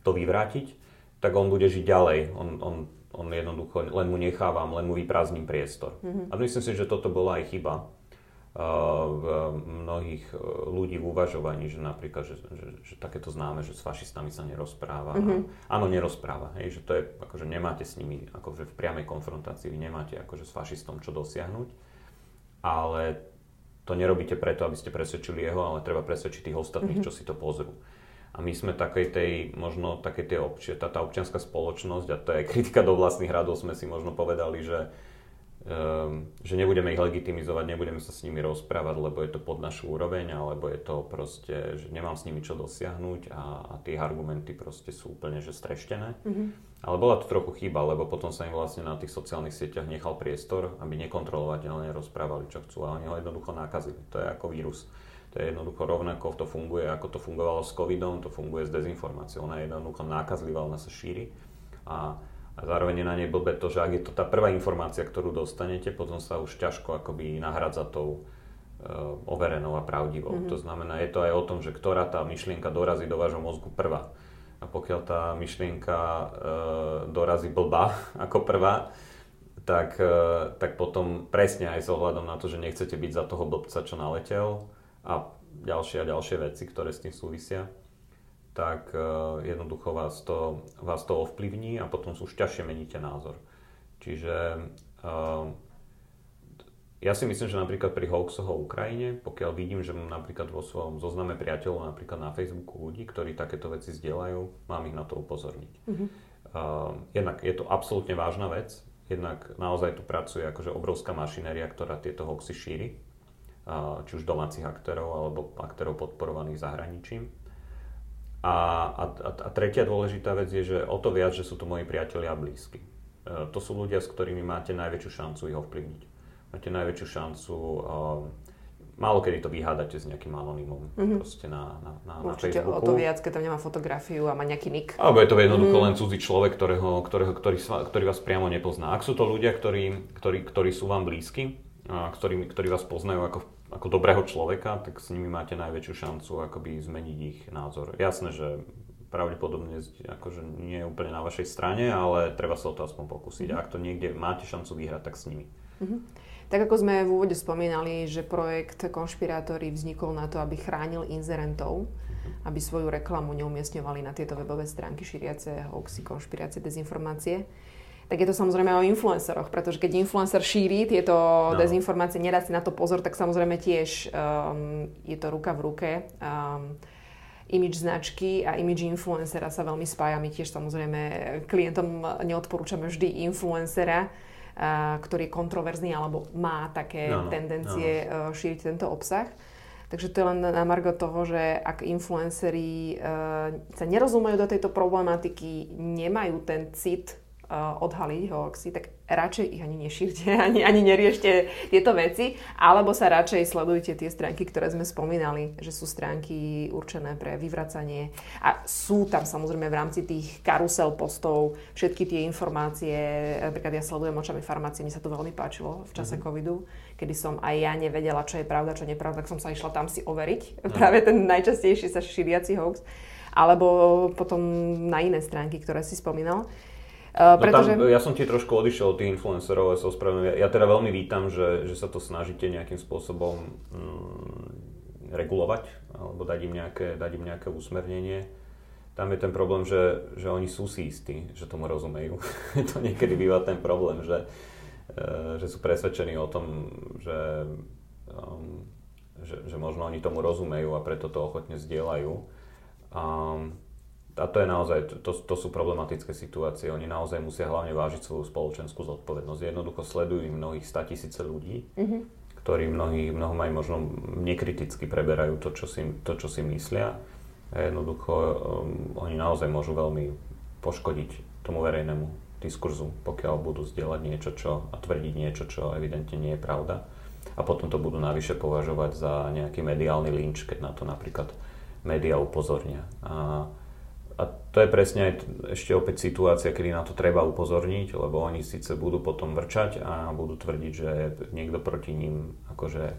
to vyvrátiť, tak on bude žiť ďalej. On, on, on jednoducho, len mu nechávam, len mu vyprázdnim priestor. Mm-hmm. A myslím si, že toto bola aj chyba v mnohých ľudí v uvažovaní, že napríklad, že, že, že takéto známe, že s fašistami sa nerozpráva. Mm-hmm. Áno, nerozpráva, hej, že to je, akože nemáte s nimi akože v priamej konfrontácii, vy nemáte akože s fašistom čo dosiahnuť, ale to nerobíte preto, aby ste presvedčili jeho, ale treba presvedčiť tých ostatných, mm-hmm. čo si to pozrú. A my sme takej tej, možno takej tej obči- tá, tá občianská spoločnosť, a to je kritika do vlastných radov, sme si možno povedali, že že nebudeme ich legitimizovať, nebudeme sa s nimi rozprávať, lebo je to pod našu úroveň, alebo je to proste, že nemám s nimi čo dosiahnuť a, a tie argumenty proste sú úplne že streštené. Mm-hmm. Ale bola to trochu chyba, lebo potom sa im vlastne na tých sociálnych sieťach nechal priestor, aby nekontrolovateľne rozprávali, čo chcú a oni ho jednoducho nakazili. To je ako vírus. To je jednoducho rovnako, to funguje ako to fungovalo s covidom, to funguje s dezinformáciou. Ona je jednoducho nákazlivá, ona sa šíri. A a zároveň je na nej blbé to, že ak je to tá prvá informácia, ktorú dostanete, potom sa už ťažko akoby nahradza tou uh, overenou a pravdivou. Mm-hmm. To znamená, je to aj o tom, že ktorá tá myšlienka dorazí do vášho mozgu prvá. A pokiaľ tá myšlienka uh, dorazí blbá ako prvá, tak, uh, tak potom presne aj s ohľadom na to, že nechcete byť za toho blbca, čo naletel a ďalšie a ďalšie veci, ktoré s tým súvisia, tak uh, jednoducho vás to, vás to ovplyvní a potom už ťažšie meníte názor. Čiže uh, ja si myslím, že napríklad pri hoaxoch o Ukrajine, pokiaľ vidím, že mám napríklad vo svojom zozname priateľov, napríklad na Facebooku ľudí, ktorí takéto veci zdieľajú, mám ich na to upozorniť. Mm-hmm. Uh, jednak je to absolútne vážna vec, jednak naozaj tu pracuje akože obrovská mašinéria, ktorá tieto hoaxy šíri, uh, či už domácich aktérov alebo aktérov podporovaných zahraničím. A, a, a tretia dôležitá vec je, že o to viac, že sú to moji priatelia a blízky. E, to sú ľudia, s ktorými máte najväčšiu šancu ich ovplyvniť. Máte najväčšiu šancu, uh, málo kedy to vyhádate s nejakým anonymom mm-hmm. proste na, na, na, Určite na Facebooku. o to viac, keď tam nemá fotografiu a má nejaký nick. Alebo je to jednoducho mm. len cudzí človek, ktorého, ktorého, ktorý, ktorý vás priamo nepozná. Ak sú to ľudia, ktorí, ktorí, ktorí sú vám blízki, a ktorí, ktorí vás poznajú ako ako dobrého človeka, tak s nimi máte najväčšiu šancu akoby zmeniť ich názor. Jasné, že pravdepodobne akože nie je úplne na vašej strane, ale treba sa o to aspoň pokúsiť. Mm-hmm. Ak to niekde máte šancu vyhrať, tak s nimi. Mm-hmm. Tak ako sme v úvode spomínali, že projekt Konšpirátory vznikol na to, aby chránil inzerentov, mm-hmm. aby svoju reklamu neumiestňovali na tieto webové stránky šíriace hoaxy, konšpirácie, dezinformácie tak je to samozrejme o influenceroch, pretože keď influencer šíri tieto no. dezinformácie, nedá si na to pozor, tak samozrejme tiež um, je to ruka v ruke. Um, image značky a image influencera sa veľmi spája. My tiež samozrejme klientom neodporúčame vždy influencera, uh, ktorý je kontroverzný alebo má také no, tendencie no. Šíriť tento obsah. Takže to je len na margo toho, že ak influenceri uh, sa nerozumejú do tejto problematiky, nemajú ten cit uh, odhaliť hoaxy, tak radšej ich ani nešírte, ani, ani neriešte tieto veci, alebo sa radšej sledujte tie stránky, ktoré sme spomínali, že sú stránky určené pre vyvracanie a sú tam samozrejme v rámci tých karusel postov všetky tie informácie, napríklad ja sledujem očami farmácie, mi sa to veľmi páčilo v čase mm-hmm. covidu, kedy som aj ja nevedela, čo je pravda, čo nepravda, tak som sa išla tam si overiť, mm-hmm. práve ten najčastejší sa šíriaci hoax, alebo potom na iné stránky, ktoré si spomínal. Uh, pretože... no tam, ja som ti trošku odišiel od tých influencerov, ja sa ospravedlňujem. Ja teda veľmi vítam, že, že sa to snažíte nejakým spôsobom mm, regulovať, alebo dať im, nejaké, dať im nejaké usmernenie. Tam je ten problém, že, že oni sú si istí, že tomu rozumejú. to niekedy býva ten problém, že, uh, že sú presvedčení o tom, že, um, že, že možno oni tomu rozumejú a preto to ochotne zdieľajú. Um, a to je naozaj, to, to sú problematické situácie. Oni naozaj musia hlavne vážiť svoju spoločenskú zodpovednosť. Jednoducho sledujú mnohých statisíce ľudí, mm-hmm. ktorí mnohí, mnohom aj možno nekriticky preberajú to, čo si, to, čo si myslia. A jednoducho um, oni naozaj môžu veľmi poškodiť tomu verejnému diskurzu, pokiaľ budú zdieľať niečo čo, a tvrdiť niečo, čo evidentne nie je pravda. A potom to budú navyše považovať za nejaký mediálny lynč, keď na to napríklad médiá upozornia. A a to je presne aj ešte opäť situácia, kedy na to treba upozorniť, lebo oni síce budú potom vrčať a budú tvrdiť, že niekto proti ním akože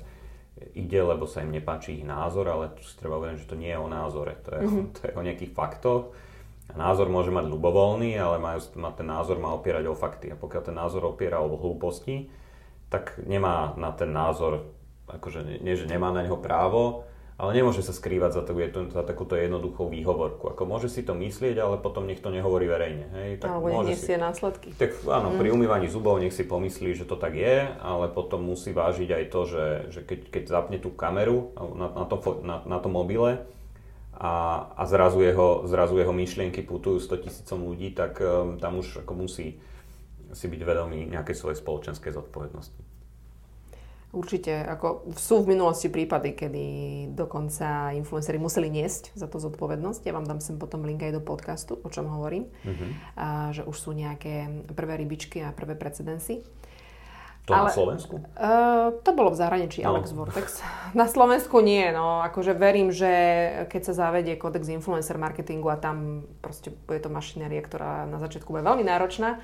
ide, lebo sa im nepáči ich názor, ale tu si treba uvedomiť, že to nie je o názore, to je, mm-hmm. to je o nejakých faktoch. A názor môže mať ľubovoľný, ale majú, má, ten názor má opierať o fakty. A pokiaľ ten názor opiera o hlúposti, tak nemá na ten názor akože nie, že nemá na neho právo, ale nemôže sa skrývať za, takú, za takúto jednoduchú výhovorku. Ako môže si to myslieť, ale potom nech to nehovorí verejne. Hej? Tak alebo môže si... následky. Tak áno, mm. pri umývaní zubov nech si pomyslí, že to tak je, ale potom musí vážiť aj to, že, že keď, keď zapne tú kameru na, na, to, na, na tom mobile a, a zrazu, jeho, zrazu jeho myšlienky putujú 100 tisícom ľudí, tak um, tam už ako musí si byť vedomý nejakej svojej spoločenskej zodpovednosti. Určite, ako sú v minulosti prípady, kedy dokonca influenceri museli niesť za to zodpovednosť. Ja vám dám sem potom link aj do podcastu, o čom hovorím. Uh-huh. A, že už sú nejaké prvé rybičky a prvé precedensy. To Ale, na Slovensku? Uh, to bolo v zahraničí, no. Alex Vortex. Na Slovensku nie, no akože verím, že keď sa zavedie kódex influencer marketingu a tam proste bude to mašinérie, ktorá na začiatku bude veľmi náročná,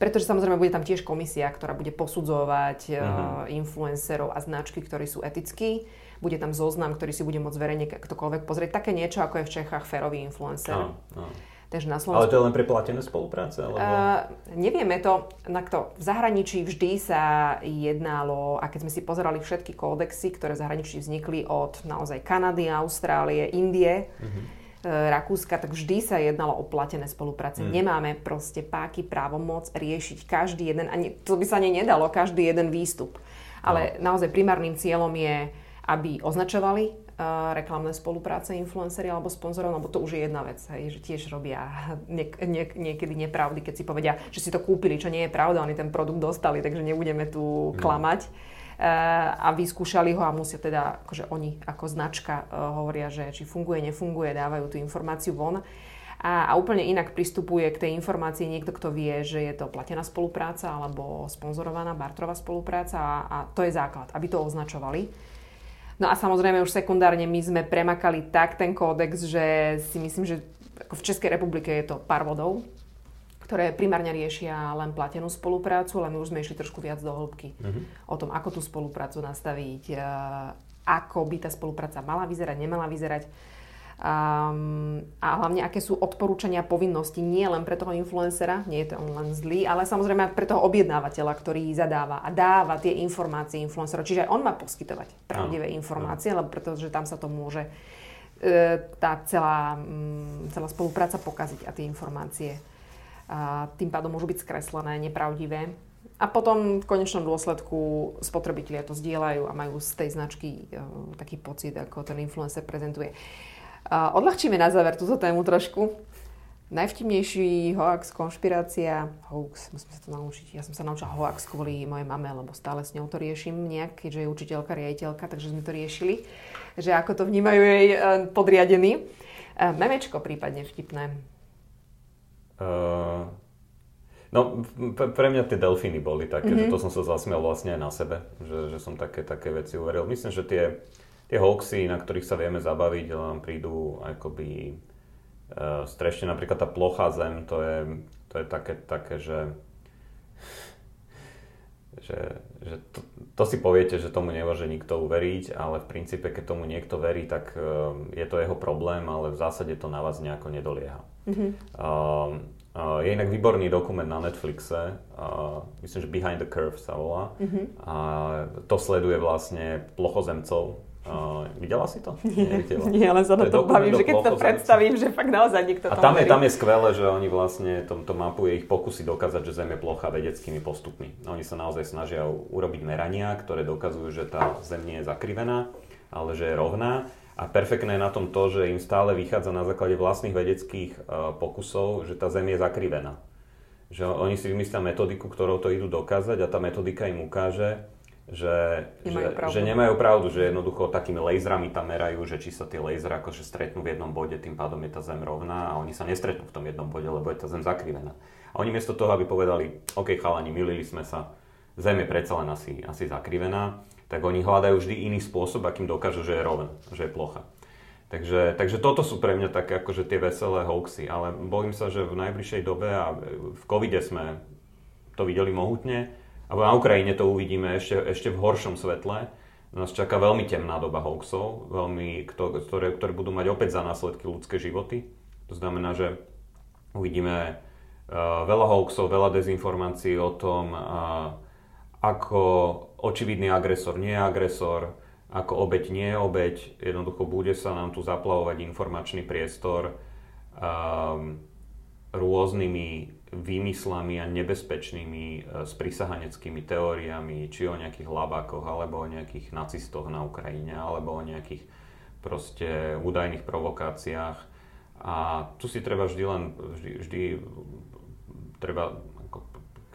pretože samozrejme bude tam tiež komisia, ktorá bude posudzovať uh-huh. influencerov a značky, ktorí sú etickí. Bude tam zoznam, ktorý si bude môcť verejne ktokoľvek pozrieť. Také niečo, ako je v Čechách férový influencer. Uh, uh. Takže na Slovensku... Ale to je len pre platené spolupráce? Alebo... Uh, nevieme to. Na to. V zahraničí vždy sa jednalo, a keď sme si pozerali všetky kódexy, ktoré v zahraničí vznikli od naozaj Kanady, Austrálie, Indie, uh-huh Rakúska, tak vždy sa jednalo o platené spolupráce. Mm. Nemáme proste páky právomoc riešiť každý jeden, ani, to by sa ani nedalo, každý jeden výstup. Ale no. naozaj primárnym cieľom je, aby označovali uh, reklamné spolupráce influenceri alebo sponzorov, lebo to už je jedna vec, hej, že tiež robia niek- niek- niekedy nepravdy, keď si povedia, že si to kúpili, čo nie je pravda, oni ten produkt dostali, takže nebudeme tu mm. klamať. A vyskúšali ho a musia teda, akože oni ako značka eh, hovoria, že či funguje, nefunguje, dávajú tú informáciu von. A, a úplne inak pristupuje k tej informácii niekto, kto vie, že je to platená spolupráca alebo sponzorovaná bartrová spolupráca a, a to je základ, aby to označovali. No a samozrejme už sekundárne my sme premakali tak ten kódex, že si myslím, že v Českej republike je to pár vodov, ktoré primárne riešia len platenú spoluprácu, ale my už sme išli trošku viac do hĺbky uh-huh. o tom, ako tú spoluprácu nastaviť, ako by tá spolupráca mala vyzerať, nemala vyzerať. Um, a hlavne, aké sú odporúčania povinnosti nie len pre toho influencera, nie je to on len zlý, ale samozrejme pre toho objednávateľa, ktorý zadáva a dáva tie informácie influencerom. Čiže aj on má poskytovať pravdivé no. informácie, lebo pretože tam sa to môže e, tá celá, m, celá spolupráca pokaziť a tie informácie a tým pádom môžu byť skreslené, nepravdivé. A potom v konečnom dôsledku spotrebitelia to zdieľajú a majú z tej značky uh, taký pocit, ako ten influencer prezentuje. Uh, odľahčíme na záver túto tému trošku. Najvtipnejší hoax, konšpirácia, hoax, musím sa to naučiť. Ja som sa naučila hoax kvôli mojej mame, lebo stále s ňou to riešim nejak, keďže je učiteľka, riaditeľka, takže sme to riešili, že ako to vnímajú jej uh, podriadení. Memečko prípadne vtipné. Uh, no, pre mňa tie delfíny boli také, mm-hmm. že mhm. to som sa zasmiel vlastne aj na sebe, že, že som také, také veci uveril. Myslím, že tie, tie hoaxy, na ktorých sa vieme zabaviť, nám prídu akoby uh, strešne. Napríklad tá plochá zem, to je, to je také, také, že že, že to, to si poviete, že tomu nemôže nikto uveriť, ale v princípe, keď tomu niekto verí, tak uh, je to jeho problém, ale v zásade to na vás nejako nedolieha. Mm-hmm. Uh, je inak výborný dokument na Netflixe, uh, myslím, že Behind the Curve sa volá. Mm-hmm. A to sleduje vlastne plochozemcov. Uh, videla si to? Nie, nie ale sa to, to bavím, že keď to predstavím, že fakt naozaj niekto A tam je, tam je skvelé, že oni vlastne tomto mapuje ich pokusy dokázať, že Zem je plocha vedeckými postupmi. Oni sa naozaj snažia urobiť merania, ktoré dokazujú, že tá Zem nie je zakrivená, ale že je rovná a perfektné je na tom to, že im stále vychádza na základe vlastných vedeckých uh, pokusov, že tá Zem je zakrivená. Že oni si vymyslia metodiku, ktorou to idú dokázať a tá metodika im ukáže, že nemajú, že, pravdu. že nemajú pravdu, že jednoducho takými laserami tam merajú, že či sa tie lasery akože stretnú v jednom bode, tým pádom je tá Zem rovná a oni sa nestretnú v tom jednom bode, lebo je tá Zem zakrivená. A oni miesto toho, aby povedali, OK chalani, milili sme sa, Zem je predsa len asi, asi zakrivená, tak oni hľadajú vždy iný spôsob, akým dokážu, že je rovná, že je plocha. Takže, takže toto sú pre mňa také akože tie veselé hoaxy, ale bojím sa, že v najbližšej dobe a v covide sme to videli mohutne a na Ukrajine to uvidíme ešte, ešte v horšom svetle. Nás čaká veľmi temná doba hoaxov, veľmi, ktoré, ktoré budú mať opäť za následky ľudské životy. To znamená, že uvidíme uh, veľa hoaxov, veľa dezinformácií o tom, uh, ako očividný agresor, nie agresor, ako obeď, nie obeď. Jednoducho bude sa nám tu zaplavovať informačný priestor um, rôznymi výmyslami a nebezpečnými uh, sprisahaneckými teóriami, či o nejakých labákoch, alebo o nejakých nacistoch na Ukrajine, alebo o nejakých proste údajných provokáciách. A tu si treba vždy len, vždy, vždy treba,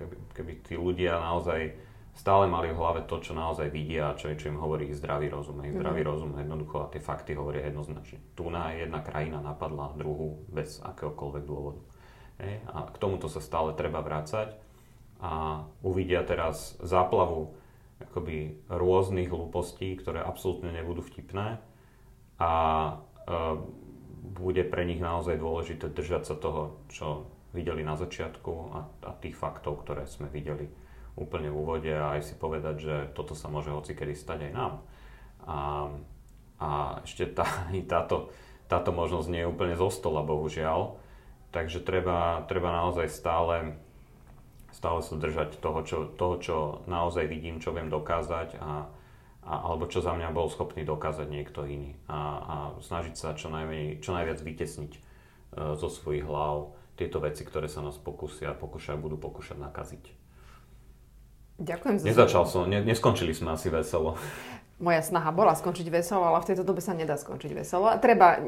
keby, keby tí ľudia naozaj stále mali v hlave to, čo naozaj vidia a čo, čo im hovorí ich zdravý rozum. Ich zdravý mm. rozum jednoducho a tie fakty hovoria jednoznačne. Tu na jedna krajina napadla druhú bez akéhokoľvek dôvodu. A k tomuto sa stále treba vrácať a uvidia teraz záplavu akoby rôznych hlúpostí, ktoré absolútne nebudú vtipné a e, bude pre nich naozaj dôležité držať sa toho, čo videli na začiatku a, a tých faktov, ktoré sme videli úplne v úvode a aj si povedať, že toto sa môže hocikedy stať aj nám. A, a ešte tá, táto, táto možnosť nie je úplne zo stola, bohužiaľ. Takže treba, treba naozaj stále, stále sa držať toho čo, toho, čo naozaj vidím, čo viem dokázať a, a, alebo čo za mňa bol schopný dokázať niekto iný. A, a snažiť sa čo, najmenej, čo najviac vytesniť e, zo svojich hlav tieto veci, ktoré sa nás pokúsia, pokúšajú, budú pokúšať nakaziť. Ďakujem za Nezačal som, ne, neskončili sme asi veselo. Moja snaha bola skončiť veselo, ale v tejto dobe sa nedá skončiť veselo. A treba...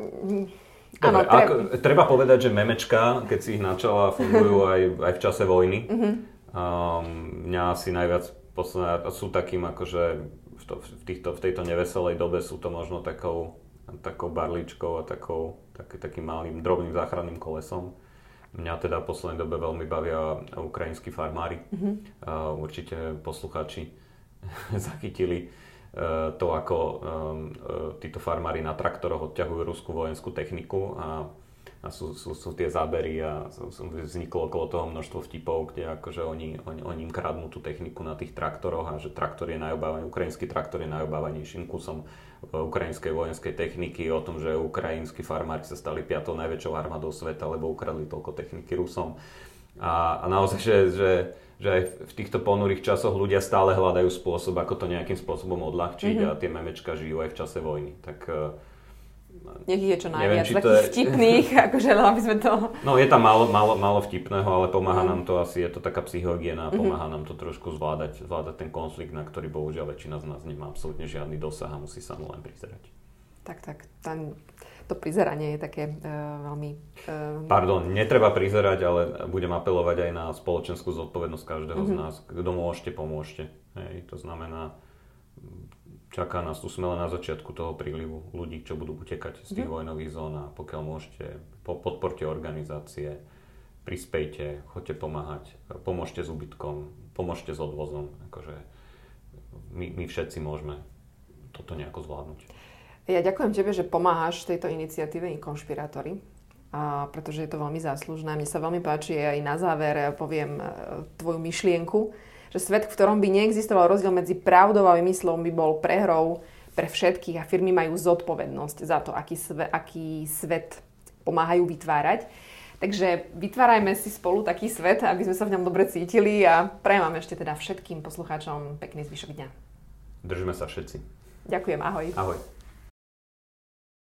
Dobre, ano, treba... Ako, treba povedať, že memečka, keď si ich načala, fungujú aj, aj v čase vojny. Uh-huh. Um, mňa asi najviac posledná, sú takým akože v, to, v, týchto, v tejto neveselej dobe sú to možno takou, takou barličkou a takou, tak, takým malým drobným záchranným kolesom. Mňa teda v poslednej dobe veľmi bavia ukrajinskí farmári. Mm-hmm. Uh, určite poslucháči zachytili to, ako um, uh, títo farmári na traktoroch odťahujú ruskú vojenskú techniku a a sú, sú, sú tie zábery a vzniklo okolo toho množstvo vtipov, kde akože oni, oni, oni im kradnú tú techniku na tých traktoroch a že traktor je najobávanejší, ukrajinský traktor je najobávanejším kusom ukrajinskej vojenskej techniky, o tom, že ukrajinskí farmári sa stali piatou najväčšou armádou sveta, lebo ukradli toľko techniky Rusom. A, a naozaj, že, že, že aj v týchto ponurých časoch ľudia stále hľadajú spôsob, ako to nejakým spôsobom odľahčiť mm-hmm. a tie memečka žijú aj v čase vojny. Tak nech je čo najviac Neviem, takých je... vtipných, akože aby sme to... No je tam málo, málo, málo vtipného, ale pomáha mm. nám to asi, je to taká psychohygiena, mm-hmm. pomáha nám to trošku zvládať, zvládať ten konflikt, na ktorý bohužiaľ väčšina z nás nemá absolútne žiadny dosah a musí sa mu len prizerať. Tak, tak, tam, to prizeranie je také uh, veľmi... Uh... Pardon, netreba prizerať, ale budem apelovať aj na spoločenskú zodpovednosť každého mm-hmm. z nás. Kto môžete, pomôžte. Hej, to znamená, čaká nás, tu sme len na začiatku toho prílivu ľudí, čo budú utekať z tých mm. vojnových zón a pokiaľ môžete, podporte organizácie, prispejte, choďte pomáhať, pomôžte s úbytkom, pomôžte s odvozom. Akože my, my všetci môžeme toto nejako zvládnuť. Ja ďakujem tebe, že pomáhaš tejto iniciatíve Konšpirátory, a pretože je to veľmi záslužné. Mne sa veľmi páči aj na záver poviem e, tvoju myšlienku, že svet, v ktorom by neexistoval rozdiel medzi pravdou a vymyslom, by bol prehrou pre všetkých a firmy majú zodpovednosť za to, aký, sve, aký svet pomáhajú vytvárať. Takže vytvárajme si spolu taký svet, aby sme sa v ňom dobre cítili a prajem vám ešte teda všetkým poslucháčom pekný zvyšok dňa. Držíme sa všetci. Ďakujem, ahoj. Ahoj.